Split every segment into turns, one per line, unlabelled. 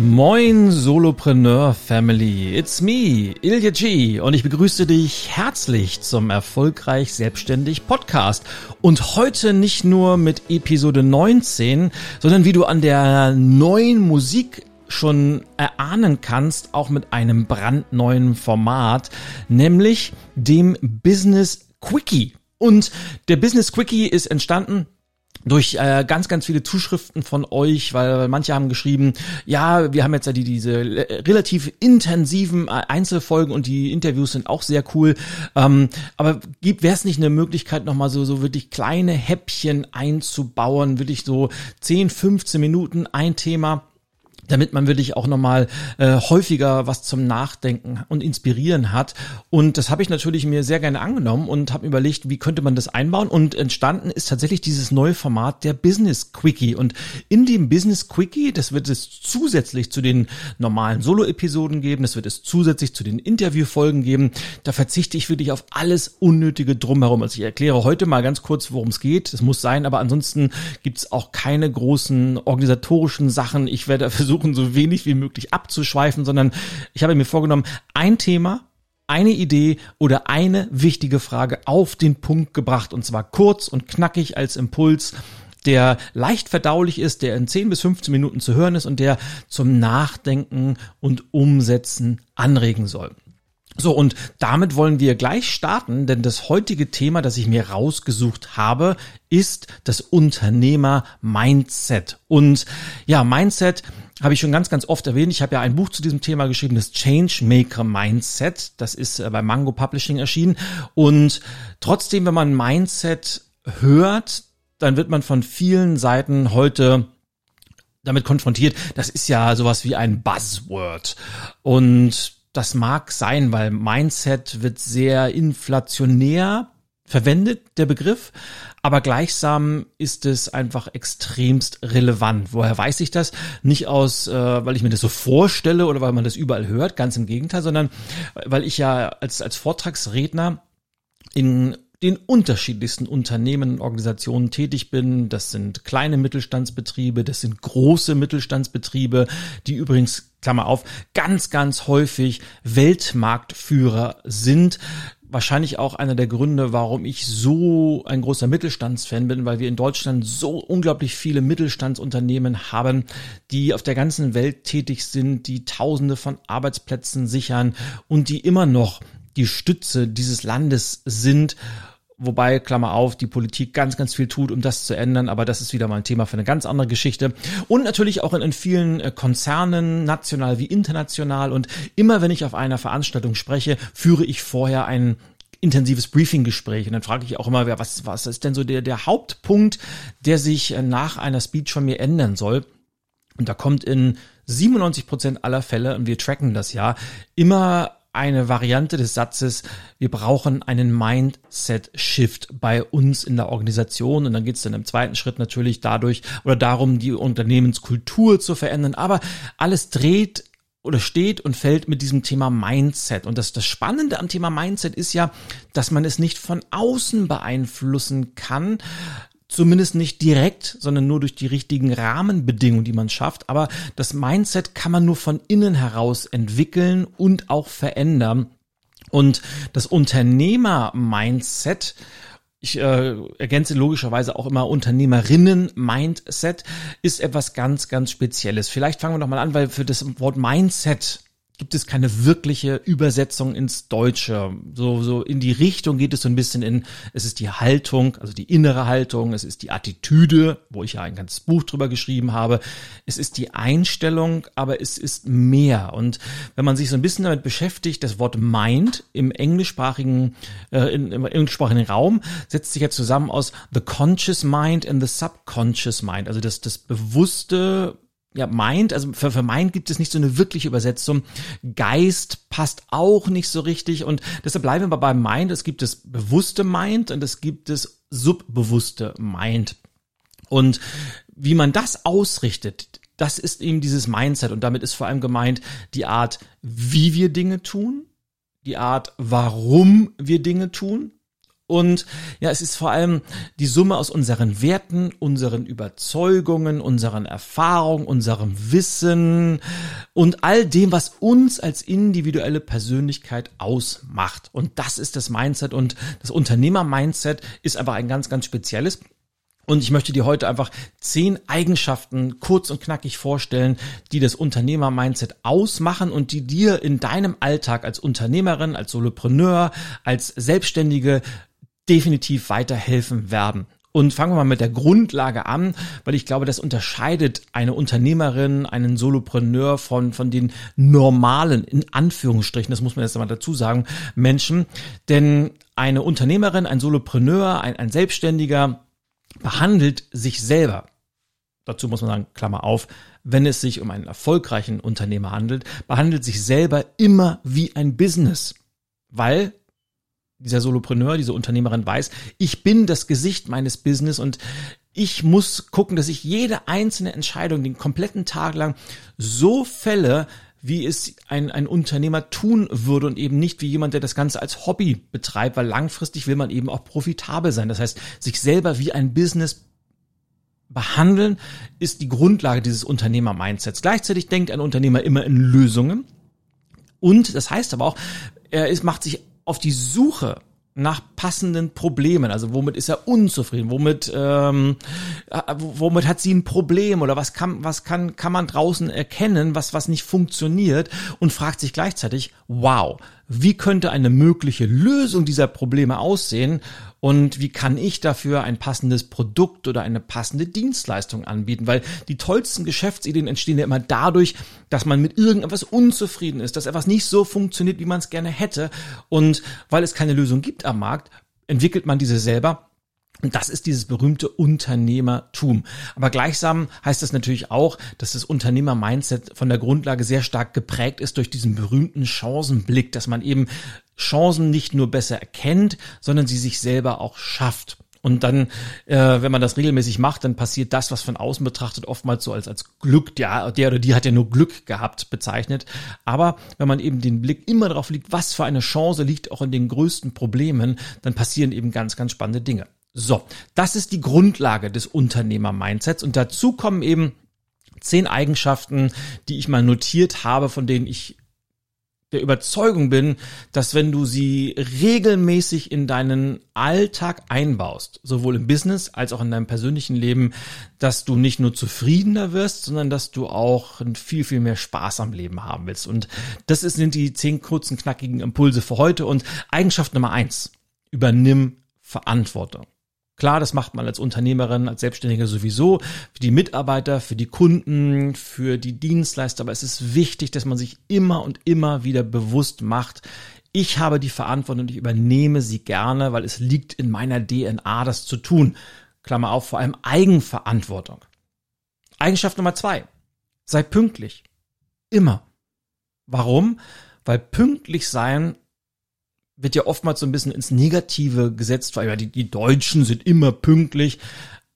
Moin Solopreneur Family, it's me, Ilya G. Und ich begrüße dich herzlich zum Erfolgreich Selbstständig Podcast. Und heute nicht nur mit Episode 19, sondern wie du an der neuen Musik schon erahnen kannst, auch mit einem brandneuen Format, nämlich dem Business Quickie. Und der Business Quickie ist entstanden durch äh, ganz, ganz viele Zuschriften von euch, weil manche haben geschrieben, ja, wir haben jetzt ja die, diese äh, relativ intensiven äh, Einzelfolgen und die Interviews sind auch sehr cool. Ähm, aber wäre es nicht eine Möglichkeit, nochmal so, so wirklich kleine Häppchen einzubauen, wirklich so 10, 15 Minuten ein Thema damit man wirklich auch nochmal äh, häufiger was zum Nachdenken und Inspirieren hat. Und das habe ich natürlich mir sehr gerne angenommen und habe überlegt, wie könnte man das einbauen. Und entstanden ist tatsächlich dieses neue Format der Business Quickie. Und in dem Business Quickie, das wird es zusätzlich zu den normalen Solo-Episoden geben, das wird es zusätzlich zu den Interviewfolgen geben. Da verzichte ich wirklich auf alles Unnötige drumherum. Also ich erkläre heute mal ganz kurz, worum es geht. Es muss sein, aber ansonsten gibt es auch keine großen organisatorischen Sachen. Ich werde versuchen, versuchen, so wenig wie möglich abzuschweifen, sondern ich habe mir vorgenommen, ein Thema, eine Idee oder eine wichtige Frage auf den Punkt gebracht und zwar kurz und knackig als Impuls der leicht verdaulich ist, der in 10 bis 15 Minuten zu hören ist und der zum Nachdenken und Umsetzen anregen soll. So, und damit wollen wir gleich starten, denn das heutige Thema, das ich mir rausgesucht habe, ist das Unternehmer-Mindset. Und ja, Mindset habe ich schon ganz, ganz oft erwähnt. Ich habe ja ein Buch zu diesem Thema geschrieben, das Changemaker Mindset. Das ist äh, bei Mango Publishing erschienen. Und trotzdem, wenn man Mindset hört, dann wird man von vielen Seiten heute damit konfrontiert. Das ist ja sowas wie ein Buzzword. Und das mag sein, weil Mindset wird sehr inflationär verwendet, der Begriff, aber gleichsam ist es einfach extremst relevant. Woher weiß ich das? Nicht aus, äh, weil ich mir das so vorstelle oder weil man das überall hört, ganz im Gegenteil, sondern weil ich ja als, als Vortragsredner in den unterschiedlichsten Unternehmen und Organisationen tätig bin. Das sind kleine Mittelstandsbetriebe, das sind große Mittelstandsbetriebe, die übrigens, Klammer auf, ganz, ganz häufig Weltmarktführer sind wahrscheinlich auch einer der Gründe, warum ich so ein großer Mittelstandsfan bin, weil wir in Deutschland so unglaublich viele Mittelstandsunternehmen haben, die auf der ganzen Welt tätig sind, die Tausende von Arbeitsplätzen sichern und die immer noch die Stütze dieses Landes sind Wobei, Klammer auf, die Politik ganz, ganz viel tut, um das zu ändern, aber das ist wieder mal ein Thema für eine ganz andere Geschichte. Und natürlich auch in, in vielen äh, Konzernen, national wie international. Und immer wenn ich auf einer Veranstaltung spreche, führe ich vorher ein intensives Briefinggespräch. Und dann frage ich auch immer, was, was ist denn so der, der Hauptpunkt, der sich äh, nach einer Speech von mir ändern soll? Und da kommt in 97 Prozent aller Fälle, und wir tracken das ja, immer eine Variante des Satzes, wir brauchen einen Mindset-Shift bei uns in der Organisation. Und dann geht es dann im zweiten Schritt natürlich dadurch oder darum, die Unternehmenskultur zu verändern. Aber alles dreht oder steht und fällt mit diesem Thema Mindset. Und das, das Spannende am Thema Mindset ist ja, dass man es nicht von außen beeinflussen kann, zumindest nicht direkt, sondern nur durch die richtigen Rahmenbedingungen, die man schafft. Aber das Mindset kann man nur von innen heraus entwickeln und auch verändern. Und das Unternehmer-Mindset, ich äh, ergänze logischerweise auch immer Unternehmerinnen-Mindset, ist etwas ganz, ganz Spezielles. Vielleicht fangen wir noch mal an, weil für das Wort Mindset gibt es keine wirkliche Übersetzung ins Deutsche. So, so in die Richtung geht es so ein bisschen in, es ist die Haltung, also die innere Haltung, es ist die Attitüde, wo ich ja ein ganzes Buch drüber geschrieben habe. Es ist die Einstellung, aber es ist mehr. Und wenn man sich so ein bisschen damit beschäftigt, das Wort Mind im englischsprachigen, äh, in, im englischsprachigen Raum setzt sich ja zusammen aus the conscious mind and the subconscious mind. Also das, das bewusste ja, Mind, also für, für Mind gibt es nicht so eine wirkliche Übersetzung. Geist passt auch nicht so richtig und deshalb bleiben wir beim Mind. Es gibt das bewusste Mind und es gibt das subbewusste Mind. Und wie man das ausrichtet, das ist eben dieses Mindset und damit ist vor allem gemeint die Art, wie wir Dinge tun, die Art, warum wir Dinge tun Und ja, es ist vor allem die Summe aus unseren Werten, unseren Überzeugungen, unseren Erfahrungen, unserem Wissen und all dem, was uns als individuelle Persönlichkeit ausmacht. Und das ist das Mindset und das Unternehmer-Mindset ist aber ein ganz, ganz spezielles. Und ich möchte dir heute einfach zehn Eigenschaften kurz und knackig vorstellen, die das Unternehmer-Mindset ausmachen und die dir in deinem Alltag als Unternehmerin, als Solopreneur, als Selbstständige definitiv weiterhelfen werden. Und fangen wir mal mit der Grundlage an, weil ich glaube, das unterscheidet eine Unternehmerin, einen Solopreneur von, von den normalen, in Anführungsstrichen, das muss man jetzt mal dazu sagen, Menschen. Denn eine Unternehmerin, ein Solopreneur, ein, ein Selbstständiger, behandelt sich selber, dazu muss man sagen, Klammer auf, wenn es sich um einen erfolgreichen Unternehmer handelt, behandelt sich selber immer wie ein Business, weil dieser Solopreneur, diese Unternehmerin weiß, ich bin das Gesicht meines Business und ich muss gucken, dass ich jede einzelne Entscheidung den kompletten Tag lang so fälle, wie es ein, ein Unternehmer tun würde und eben nicht wie jemand, der das Ganze als Hobby betreibt, weil langfristig will man eben auch profitabel sein. Das heißt, sich selber wie ein Business behandeln ist die Grundlage dieses Unternehmer-Mindsets. Gleichzeitig denkt ein Unternehmer immer in Lösungen. Und das heißt aber auch, er ist, macht sich auf die Suche nach passenden Problemen. Also womit ist er unzufrieden? Womit, ähm, äh, womit hat sie ein Problem oder was kann, was kann, kann man draußen erkennen, was, was nicht funktioniert und fragt sich gleichzeitig, wow, wie könnte eine mögliche Lösung dieser Probleme aussehen und wie kann ich dafür ein passendes Produkt oder eine passende Dienstleistung anbieten, weil die tollsten Geschäftsideen entstehen ja immer dadurch, dass man mit irgendetwas unzufrieden ist, dass etwas nicht so funktioniert, wie man es gerne hätte. Und weil es keine Lösung gibt am Markt, entwickelt man diese selber. Und das ist dieses berühmte Unternehmertum. Aber gleichsam heißt das natürlich auch, dass das Unternehmer-Mindset von der Grundlage sehr stark geprägt ist durch diesen berühmten Chancenblick, dass man eben Chancen nicht nur besser erkennt, sondern sie sich selber auch schafft. Und dann, äh, wenn man das regelmäßig macht, dann passiert das, was von außen betrachtet oftmals so als, als Glück, ja, der oder die hat ja nur Glück gehabt, bezeichnet. Aber wenn man eben den Blick immer darauf liegt, was für eine Chance liegt auch in den größten Problemen, dann passieren eben ganz, ganz spannende Dinge. So, das ist die Grundlage des Unternehmer-Mindsets und dazu kommen eben zehn Eigenschaften, die ich mal notiert habe, von denen ich der Überzeugung bin, dass wenn du sie regelmäßig in deinen Alltag einbaust, sowohl im Business als auch in deinem persönlichen Leben, dass du nicht nur zufriedener wirst, sondern dass du auch viel, viel mehr Spaß am Leben haben willst. Und das sind die zehn kurzen, knackigen Impulse für heute. Und Eigenschaft Nummer eins, übernimm Verantwortung. Klar, das macht man als Unternehmerin, als Selbstständige sowieso, für die Mitarbeiter, für die Kunden, für die Dienstleister, aber es ist wichtig, dass man sich immer und immer wieder bewusst macht, ich habe die Verantwortung und ich übernehme sie gerne, weil es liegt in meiner DNA, das zu tun. Klammer auf, vor allem Eigenverantwortung. Eigenschaft Nummer zwei. Sei pünktlich. Immer. Warum? Weil pünktlich sein wird ja oftmals so ein bisschen ins Negative gesetzt, weil ja die, die Deutschen sind immer pünktlich.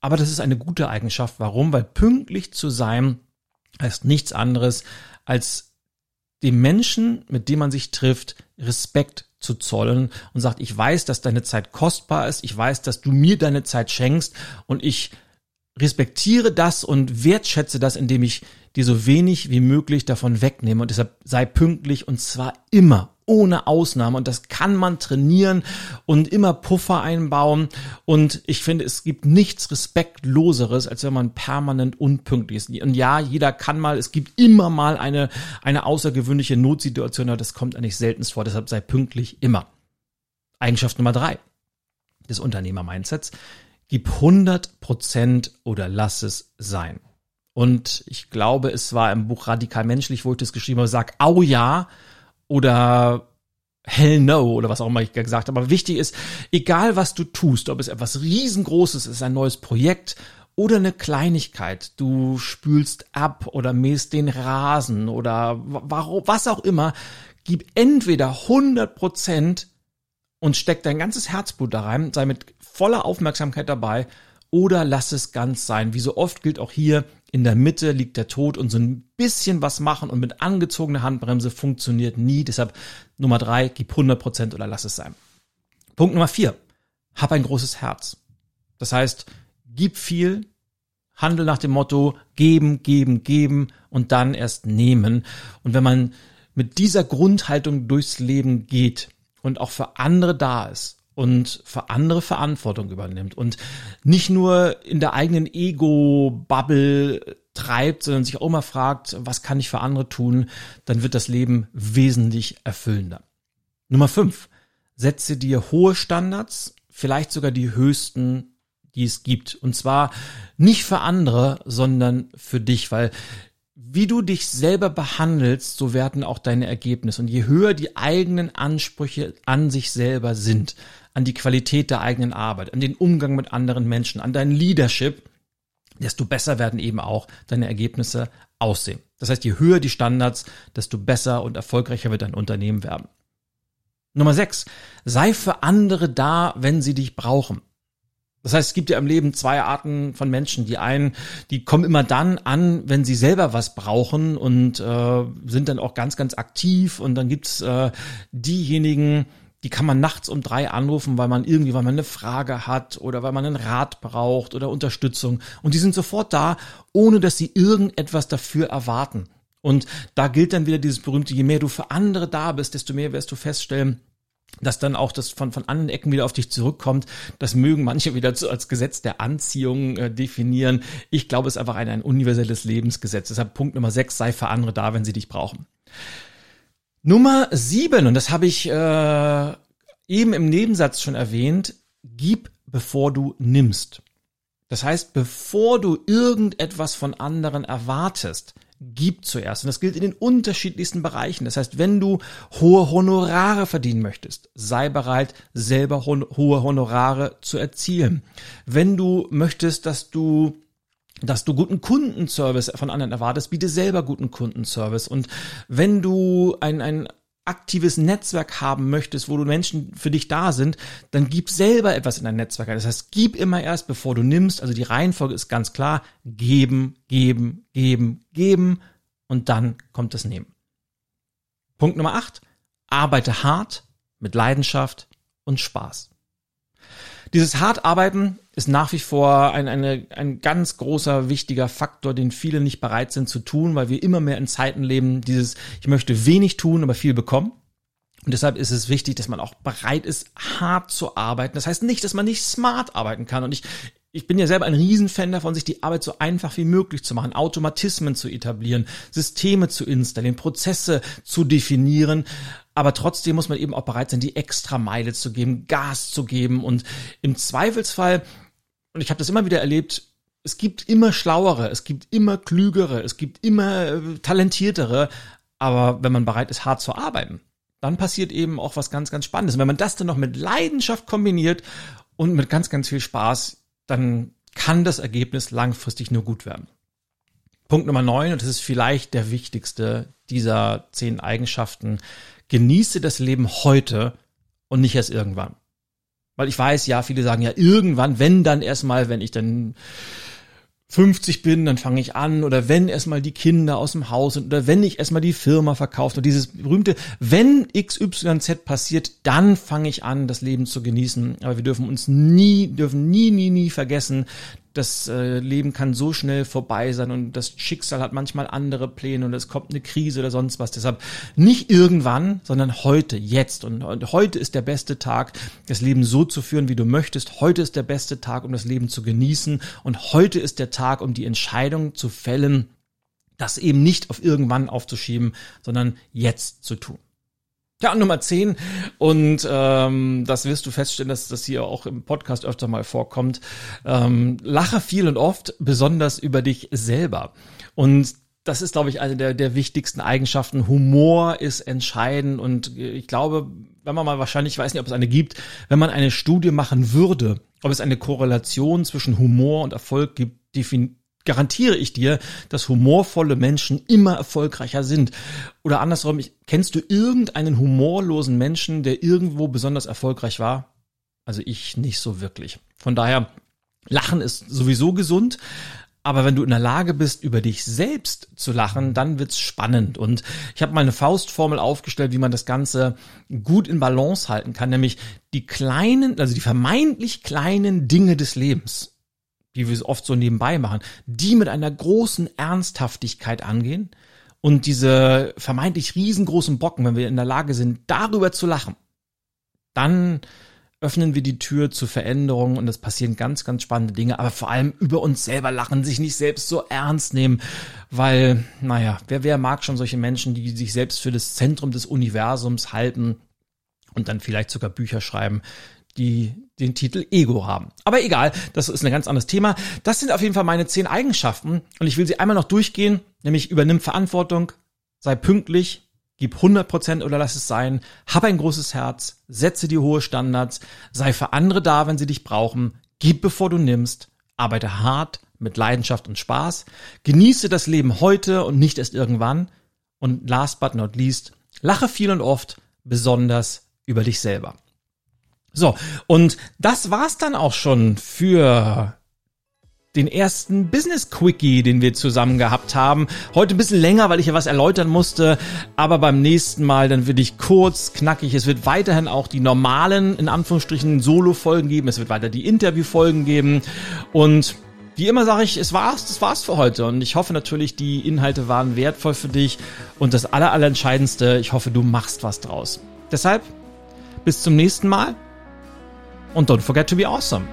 Aber das ist eine gute Eigenschaft. Warum? Weil pünktlich zu sein heißt nichts anderes als dem Menschen, mit dem man sich trifft, Respekt zu zollen und sagt, ich weiß, dass deine Zeit kostbar ist, ich weiß, dass du mir deine Zeit schenkst und ich respektiere das und wertschätze das, indem ich dir so wenig wie möglich davon wegnehme und deshalb sei pünktlich und zwar immer ohne Ausnahme. Und das kann man trainieren und immer Puffer einbauen. Und ich finde, es gibt nichts Respektloseres, als wenn man permanent unpünktlich ist. Und ja, jeder kann mal, es gibt immer mal eine, eine außergewöhnliche Notsituation, aber das kommt eigentlich seltenst vor. Deshalb sei pünktlich immer. Eigenschaft Nummer drei des Unternehmer-Mindsets. Gib 100 Prozent oder lass es sein. Und ich glaube, es war im Buch Radikal Menschlich, wo ich das geschrieben habe, sag, au ja, oder Hell no oder was auch immer ich gesagt habe. Aber wichtig ist, egal was du tust, ob es etwas riesengroßes ist, ein neues Projekt oder eine Kleinigkeit, du spülst ab oder mähst den Rasen oder was auch immer, gib entweder 100 Prozent und steck dein ganzes Herzblut da rein, sei mit voller Aufmerksamkeit dabei oder lass es ganz sein. Wie so oft gilt auch hier, in der Mitte liegt der Tod und so ein bisschen was machen und mit angezogener Handbremse funktioniert nie. Deshalb Nummer drei, gib 100 Prozent oder lass es sein. Punkt Nummer vier, hab ein großes Herz. Das heißt, gib viel, handel nach dem Motto geben, geben, geben und dann erst nehmen. Und wenn man mit dieser Grundhaltung durchs Leben geht und auch für andere da ist und für andere Verantwortung übernimmt und nicht nur in der eigenen Ego-Bubble treibt, sondern sich auch immer fragt, was kann ich für andere tun, dann wird das Leben wesentlich erfüllender. Nummer fünf: Setze dir hohe Standards, vielleicht sogar die höchsten, die es gibt. Und zwar nicht für andere, sondern für dich, weil wie du dich selber behandelst, so werden auch deine Ergebnisse. Und je höher die eigenen Ansprüche an sich selber sind, an die Qualität der eigenen Arbeit, an den Umgang mit anderen Menschen, an dein Leadership, desto besser werden eben auch deine Ergebnisse aussehen. Das heißt, je höher die Standards, desto besser und erfolgreicher wird dein Unternehmen werden. Nummer sechs: Sei für andere da, wenn sie dich brauchen. Das heißt, es gibt ja im Leben zwei Arten von Menschen. Die einen, die kommen immer dann an, wenn sie selber was brauchen und äh, sind dann auch ganz, ganz aktiv. Und dann gibt's äh, diejenigen, die kann man nachts um drei anrufen, weil man irgendwie, weil man eine Frage hat oder weil man einen Rat braucht oder Unterstützung. Und die sind sofort da, ohne dass sie irgendetwas dafür erwarten. Und da gilt dann wieder dieses berühmte, je mehr du für andere da bist, desto mehr wirst du feststellen, dass dann auch das von, von anderen Ecken wieder auf dich zurückkommt. Das mögen manche wieder zu, als Gesetz der Anziehung äh, definieren. Ich glaube, es ist einfach ein, ein universelles Lebensgesetz. Deshalb Punkt Nummer sechs, sei für andere da, wenn sie dich brauchen. Nummer sieben, und das habe ich äh, eben im Nebensatz schon erwähnt, gib, bevor du nimmst. Das heißt, bevor du irgendetwas von anderen erwartest, gib zuerst. Und das gilt in den unterschiedlichsten Bereichen. Das heißt, wenn du hohe Honorare verdienen möchtest, sei bereit, selber hohe Honorare zu erzielen. Wenn du möchtest, dass du dass du guten Kundenservice von anderen erwartest, biete selber guten Kundenservice. Und wenn du ein, ein aktives Netzwerk haben möchtest, wo du Menschen für dich da sind, dann gib selber etwas in dein Netzwerk. Das heißt, gib immer erst, bevor du nimmst. Also die Reihenfolge ist ganz klar. Geben, geben, geben, geben und dann kommt das Nehmen. Punkt Nummer acht. Arbeite hart, mit Leidenschaft und Spaß. Dieses hart arbeiten ist nach wie vor ein, eine, ein ganz großer, wichtiger Faktor, den viele nicht bereit sind zu tun, weil wir immer mehr in Zeiten leben, dieses, ich möchte wenig tun, aber viel bekommen. Und deshalb ist es wichtig, dass man auch bereit ist, hart zu arbeiten. Das heißt nicht, dass man nicht smart arbeiten kann. Und ich, ich bin ja selber ein Riesenfan davon, sich die Arbeit so einfach wie möglich zu machen, Automatismen zu etablieren, Systeme zu installieren, Prozesse zu definieren. Aber trotzdem muss man eben auch bereit sein, die extra Meile zu geben, Gas zu geben und im Zweifelsfall, und ich habe das immer wieder erlebt, es gibt immer schlauere, es gibt immer klügere, es gibt immer äh, talentiertere, aber wenn man bereit ist, hart zu arbeiten, dann passiert eben auch was ganz, ganz Spannendes. Und wenn man das dann noch mit Leidenschaft kombiniert und mit ganz, ganz viel Spaß, dann kann das Ergebnis langfristig nur gut werden. Punkt Nummer neun, und das ist vielleicht der wichtigste dieser zehn Eigenschaften, genieße das Leben heute und nicht erst irgendwann. Weil ich weiß, ja, viele sagen ja irgendwann, wenn dann erstmal, wenn ich dann 50 bin, dann fange ich an oder wenn erstmal die Kinder aus dem Haus sind oder wenn ich erstmal die Firma verkauft und dieses berühmte, wenn XYZ passiert, dann fange ich an, das Leben zu genießen. Aber wir dürfen uns nie, dürfen nie, nie, nie vergessen, das äh, Leben kann so schnell vorbei sein und das Schicksal hat manchmal andere Pläne und es kommt eine Krise oder sonst was. Deshalb nicht irgendwann, sondern heute, jetzt. Und, und heute ist der beste Tag, das Leben so zu führen, wie du möchtest. Heute ist der beste Tag, um das Leben zu genießen. Und heute ist der Tag, um die Entscheidung zu fällen, das eben nicht auf irgendwann aufzuschieben, sondern jetzt zu tun. Ja, Nummer 10, und ähm, das wirst du feststellen, dass das hier auch im Podcast öfter mal vorkommt, ähm, lache viel und oft, besonders über dich selber. Und das ist, glaube ich, eine der, der wichtigsten Eigenschaften. Humor ist entscheidend und ich glaube, wenn man mal wahrscheinlich, ich weiß nicht, ob es eine gibt, wenn man eine Studie machen würde, ob es eine Korrelation zwischen Humor und Erfolg gibt, garantiere ich dir, dass humorvolle Menschen immer erfolgreicher sind. Oder andersrum, kennst du irgendeinen humorlosen Menschen, der irgendwo besonders erfolgreich war? Also ich nicht so wirklich. Von daher, Lachen ist sowieso gesund. Aber wenn du in der Lage bist, über dich selbst zu lachen, dann wird's spannend. Und ich habe mal eine Faustformel aufgestellt, wie man das Ganze gut in Balance halten kann, nämlich die kleinen, also die vermeintlich kleinen Dinge des Lebens, die wir oft so nebenbei machen, die mit einer großen Ernsthaftigkeit angehen und diese vermeintlich riesengroßen Brocken, wenn wir in der Lage sind, darüber zu lachen, dann öffnen wir die Tür zu Veränderungen und es passieren ganz, ganz spannende Dinge, aber vor allem über uns selber lachen, sich nicht selbst so ernst nehmen, weil, naja, wer, wer mag schon solche Menschen, die sich selbst für das Zentrum des Universums halten und dann vielleicht sogar Bücher schreiben, die den Titel Ego haben. Aber egal, das ist ein ganz anderes Thema. Das sind auf jeden Fall meine zehn Eigenschaften und ich will sie einmal noch durchgehen, nämlich übernimm Verantwortung, sei pünktlich, Gib 100 Prozent oder lass es sein. Hab ein großes Herz. Setze die hohe Standards. Sei für andere da, wenn sie dich brauchen. Gib bevor du nimmst. Arbeite hart mit Leidenschaft und Spaß. Genieße das Leben heute und nicht erst irgendwann. Und last but not least, lache viel und oft, besonders über dich selber. So, und das war's dann auch schon für den ersten Business Quickie, den wir zusammen gehabt haben. Heute ein bisschen länger, weil ich ja was erläutern musste, aber beim nächsten Mal dann will ich kurz, knackig. Es wird weiterhin auch die normalen, in Anführungsstrichen, Solo-Folgen geben. Es wird weiter die Interview-Folgen geben und wie immer sage ich, es war's, das war's für heute und ich hoffe natürlich, die Inhalte waren wertvoll für dich und das aller, allerentscheidendste, ich hoffe, du machst was draus. Deshalb, bis zum nächsten Mal und don't forget to be awesome.